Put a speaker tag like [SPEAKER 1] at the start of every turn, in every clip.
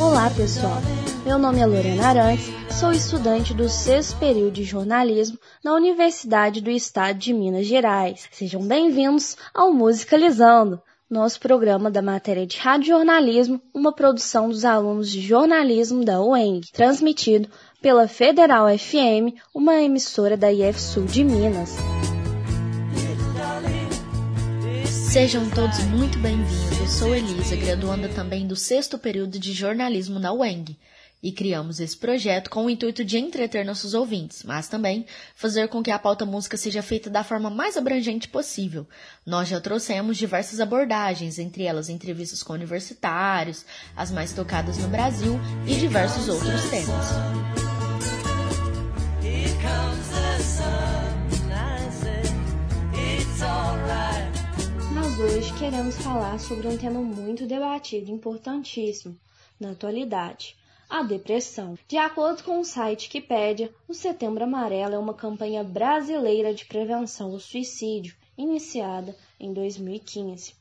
[SPEAKER 1] Olá, pessoal. Meu nome é Lorena Arantes, sou estudante do sexto período de jornalismo na Universidade do Estado de Minas Gerais. Sejam bem-vindos ao Musicalizando, nosso programa da matéria de radiojornalismo, uma produção dos alunos de jornalismo da UENG, transmitido pela Federal FM, uma emissora da IF Sul de Minas.
[SPEAKER 2] Sejam todos muito bem-vindos. Eu sou Elisa, graduanda também do sexto período de jornalismo na UENG e criamos esse projeto com o intuito de entreter nossos ouvintes, mas também fazer com que a pauta música seja feita da forma mais abrangente possível. Nós já trouxemos diversas abordagens, entre elas entrevistas com universitários, as mais tocadas no Brasil e diversos outros temas.
[SPEAKER 1] Hoje queremos falar sobre um tema muito debatido e importantíssimo na atualidade a depressão. De acordo com o site Wikipedia, o Setembro Amarelo é uma campanha brasileira de prevenção ao suicídio, iniciada em 2015.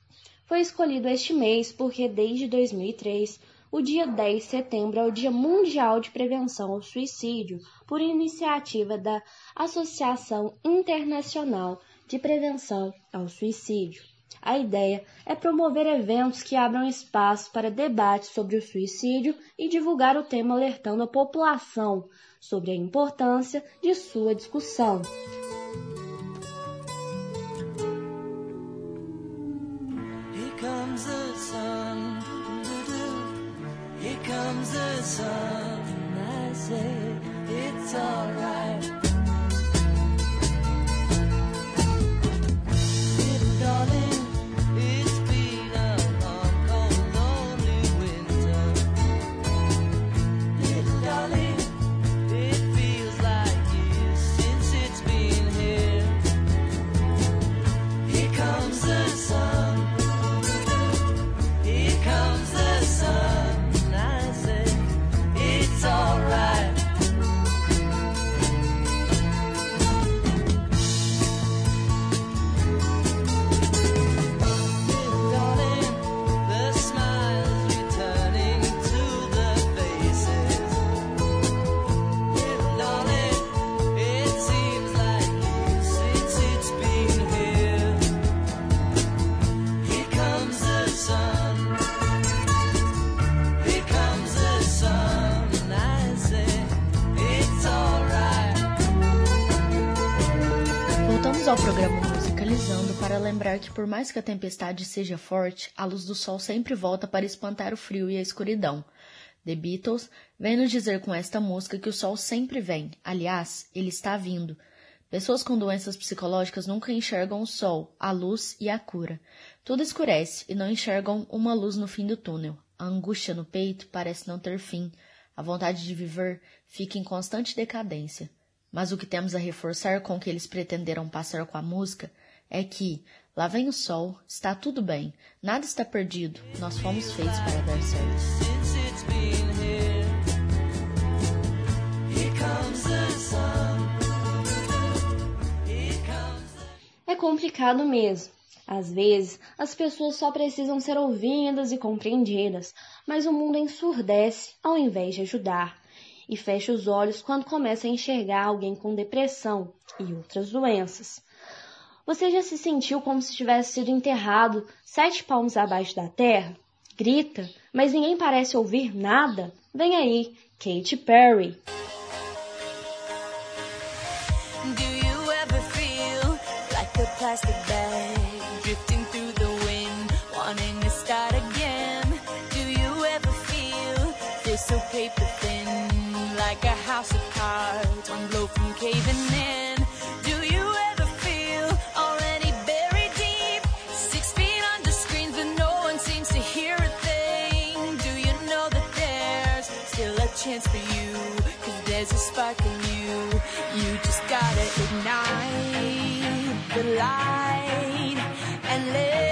[SPEAKER 1] Foi escolhido este mês porque, desde 2003, o dia 10 de setembro é o Dia Mundial de Prevenção ao Suicídio, por iniciativa da Associação Internacional de Prevenção ao Suicídio. A ideia é promover eventos que abram espaço para debate sobre o suicídio e divulgar o tema alertando a população sobre a importância de sua discussão. Here comes the sun, sun, I say
[SPEAKER 2] lembrar que, por mais que a tempestade seja forte, a luz do sol sempre volta para espantar o frio e a escuridão. The Beatles vem nos dizer com esta música que o sol sempre vem, aliás, ele está vindo. Pessoas com doenças psicológicas nunca enxergam o sol, a luz e a cura. Tudo escurece e não enxergam uma luz no fim do túnel. A angústia no peito parece não ter fim. A vontade de viver fica em constante decadência. Mas o que temos a reforçar com o que eles pretenderam passar com a música é que lá vem o sol, está tudo bem, nada está perdido, nós fomos feitos para dar certo.
[SPEAKER 1] É complicado mesmo. Às vezes, as pessoas só precisam ser ouvidas e compreendidas, mas o mundo ensurdece ao invés de ajudar e fecha os olhos quando começa a enxergar alguém com depressão e outras doenças. Você já se sentiu como se tivesse sido enterrado sete palmos abaixo da terra? Grita, mas ninguém parece ouvir nada? Vem aí, Katy Perry. So paper thin? like a house of cards, one blow from caving in. You just gotta ignite the light and let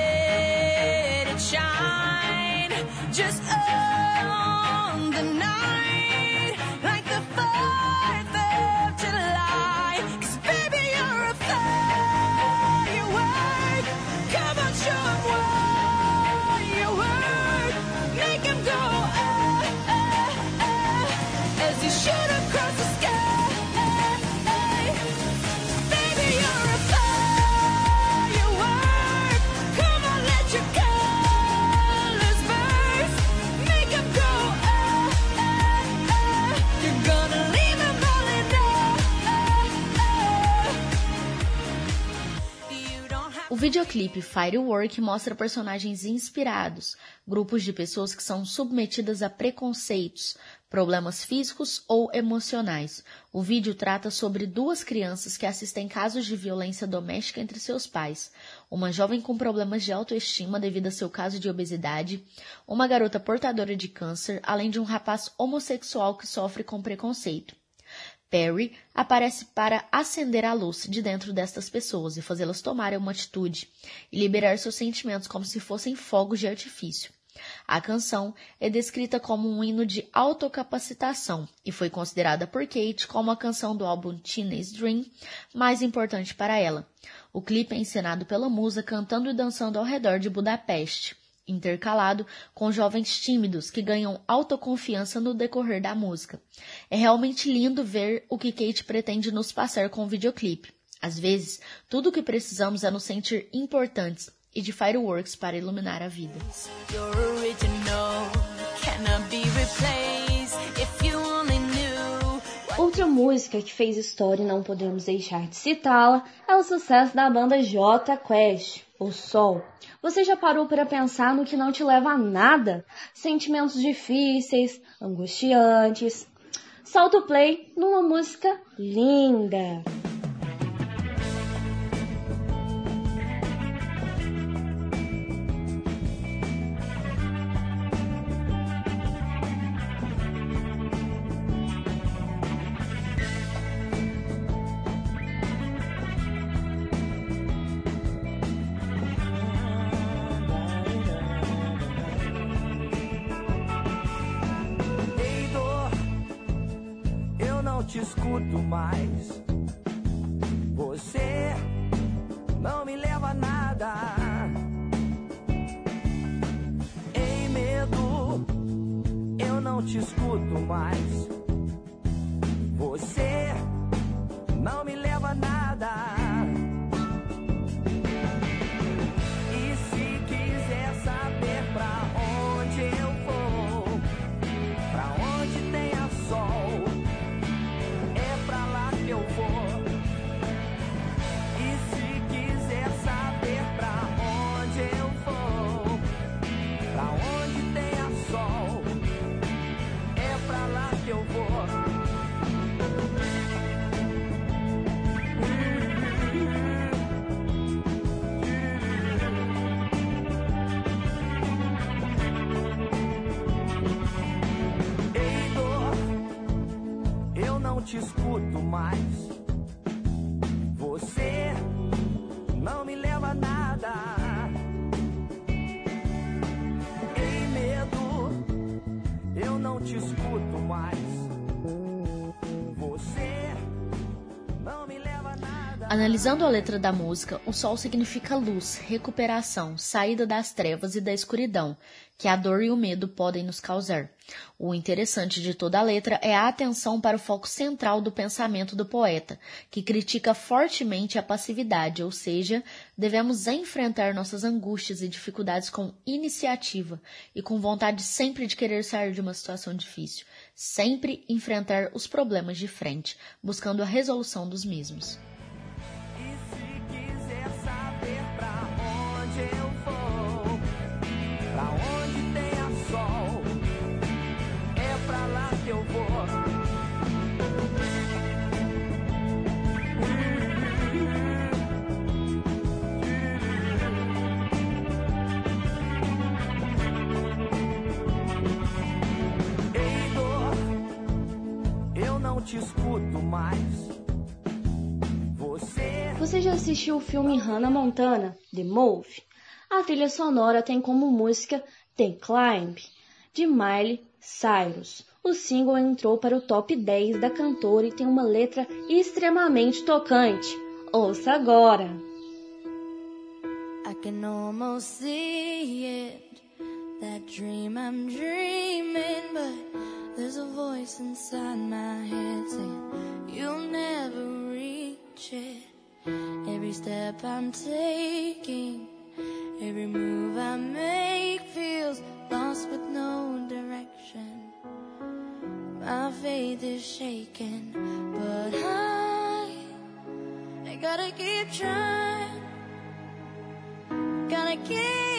[SPEAKER 2] videoclipe Firework mostra personagens inspirados, grupos de pessoas que são submetidas a preconceitos, problemas físicos ou emocionais. O vídeo trata sobre duas crianças que assistem casos de violência doméstica entre seus pais. Uma jovem com problemas de autoestima devido a seu caso de obesidade, uma garota portadora de câncer, além de um rapaz homossexual que sofre com preconceito. Perry aparece para acender a luz de dentro destas pessoas e fazê-las tomarem uma atitude e liberar seus sentimentos como se fossem fogos de artifício. A canção é descrita como um hino de autocapacitação e foi considerada por Kate como a canção do álbum Teenage Dream mais importante para ela. O clipe é encenado pela musa cantando e dançando ao redor de Budapeste, intercalado com jovens tímidos que ganham autoconfiança no decorrer da música. É realmente lindo ver o que Kate pretende nos passar com o videoclipe. Às vezes, tudo o que precisamos é nos sentir importantes e de fireworks para iluminar a vida.
[SPEAKER 3] Outra música que fez história e não podemos deixar de citá-la é o sucesso da banda J Quest, O Sol. Você já parou para pensar no que não te leva a nada? Sentimentos difíceis, angustiantes. Solta o play numa música linda.
[SPEAKER 4] Te escuto mais. Você te
[SPEAKER 2] Analisando a letra da música, o sol significa luz, recuperação, saída das trevas e da escuridão, que a dor e o medo podem nos causar. O interessante de toda a letra é a atenção para o foco central do pensamento do poeta, que critica fortemente a passividade, ou seja, devemos enfrentar nossas angústias e dificuldades com iniciativa e com vontade sempre de querer sair de uma situação difícil, sempre enfrentar os problemas de frente, buscando a resolução dos mesmos.
[SPEAKER 4] Te escuto mais.
[SPEAKER 3] Você. Você já assistiu o filme Hannah Montana, The Move? A trilha sonora tem como música The Climb, de Miley Cyrus. O single entrou para o top 10 da cantora e tem uma letra extremamente tocante. Ouça agora! I can almost see it, that dream I'm dreaming, but There's a voice inside my head saying you'll never reach it. Every step I'm taking, every move I make feels lost with no direction. My faith is shaken, but I, I gotta keep trying.
[SPEAKER 1] Gotta keep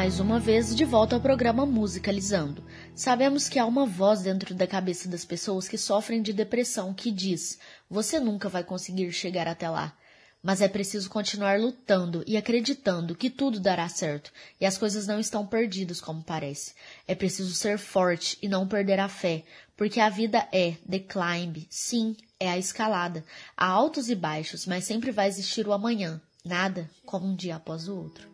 [SPEAKER 2] Mais uma vez, de volta ao programa Musicalizando. Sabemos que há uma voz dentro da cabeça das pessoas que sofrem de depressão que diz: você nunca vai conseguir chegar até lá. Mas é preciso continuar lutando e acreditando que tudo dará certo e as coisas não estão perdidas como parece. É preciso ser forte e não perder a fé, porque a vida é the climb, sim, é a escalada. Há altos e baixos, mas sempre vai existir o amanhã. Nada como um dia após o outro.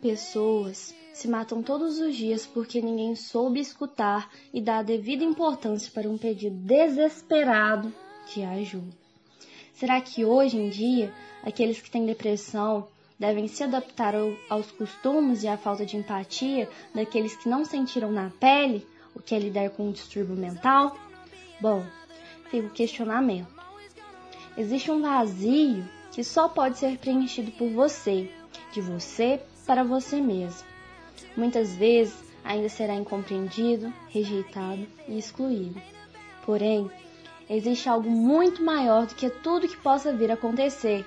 [SPEAKER 3] Pessoas se matam todos os dias porque ninguém soube escutar e dar a devida importância para um pedido desesperado de ajuda. Será que hoje em dia aqueles que têm depressão devem se adaptar ao- aos costumes e à falta de empatia daqueles que não sentiram na pele o que é lidar com um distúrbio mental? Bom, fica o questionamento. Existe um vazio que só pode ser preenchido por você, de você para você mesmo. Muitas vezes ainda será incompreendido, rejeitado e excluído. Porém, existe algo muito maior do que tudo que possa vir a acontecer.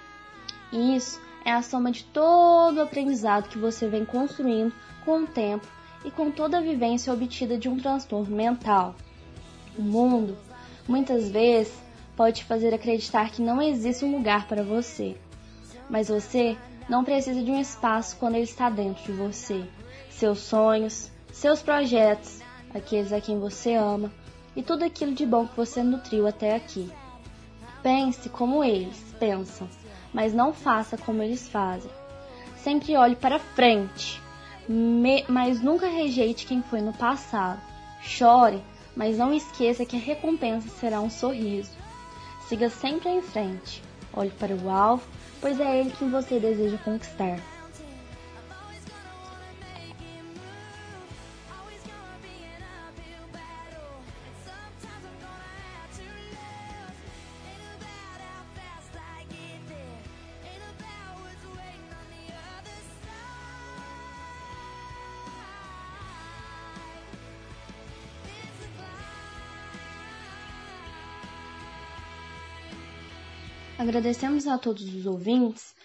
[SPEAKER 3] E isso é a soma de todo o aprendizado que você vem construindo com o tempo e com toda a vivência obtida de um transtorno mental. O mundo, muitas vezes, pode te fazer acreditar que não existe um lugar para você. Mas você não precisa de um espaço quando ele está dentro de você. Seus sonhos, seus projetos, aqueles a quem você ama e tudo aquilo de bom que você nutriu até aqui. Pense como eles pensam, mas não faça como eles fazem. Sempre olhe para frente, mas nunca rejeite quem foi no passado. Chore, mas não esqueça que a recompensa será um sorriso. Siga sempre em frente. Olhe para o alvo, pois é ele que você deseja conquistar. Agradecemos a todos os ouvintes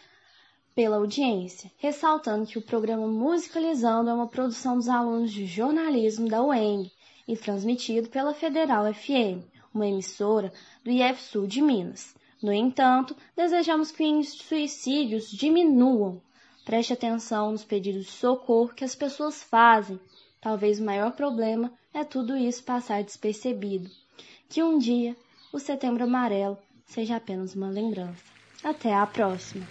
[SPEAKER 3] pela audiência, ressaltando que o programa Musicalizando é uma produção dos alunos de jornalismo da UENG e transmitido pela Federal FM, uma emissora do IFSU de Minas. No entanto, desejamos que os suicídios diminuam. Preste atenção nos pedidos de socorro que as pessoas fazem. Talvez o maior problema é tudo isso passar despercebido. Que um dia o Setembro Amarelo seja apenas uma lembrança. Até a próxima!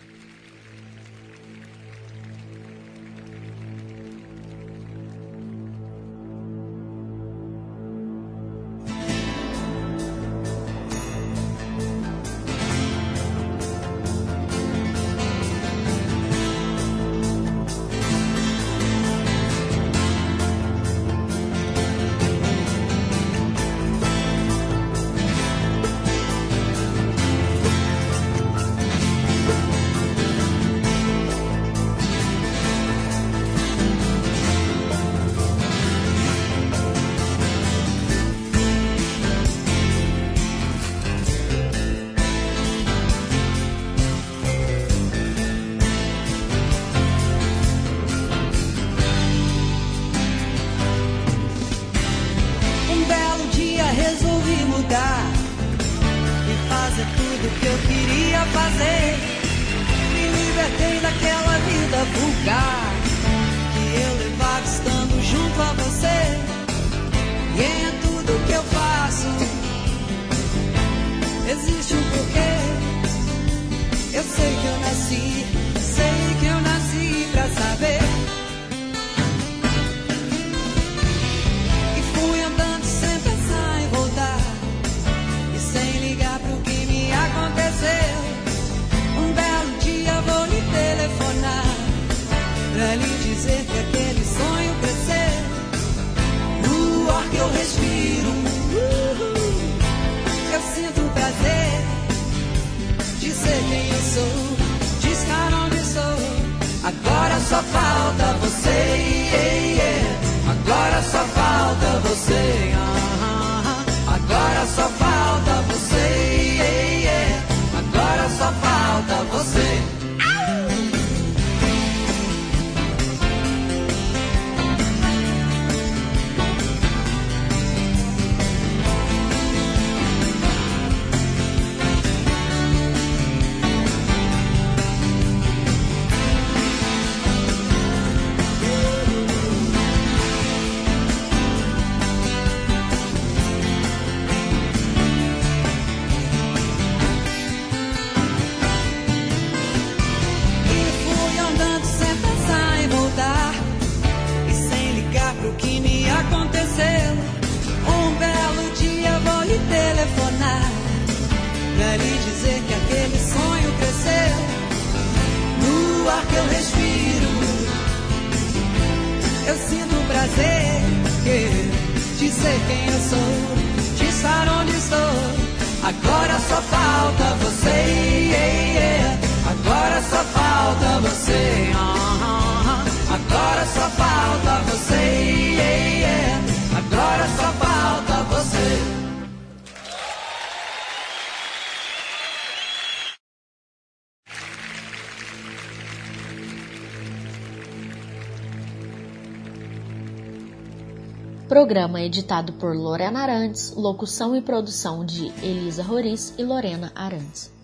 [SPEAKER 5] vulgar que eu levava estando junto a você. E em tudo que eu faço, existe um porquê. Eu sei que eu nasci só falta você. Yeah, yeah. Agora só falta você.
[SPEAKER 6] Uh -huh. Agora só falta quem eu sou, de estar onde estou. Agora só falta você, yeah, yeah. agora só falta você. Uh -huh. Agora só falta você,
[SPEAKER 2] Programa editado por Lorena Arantes, locução e produção de Elisa Roriz e Lorena Arantes.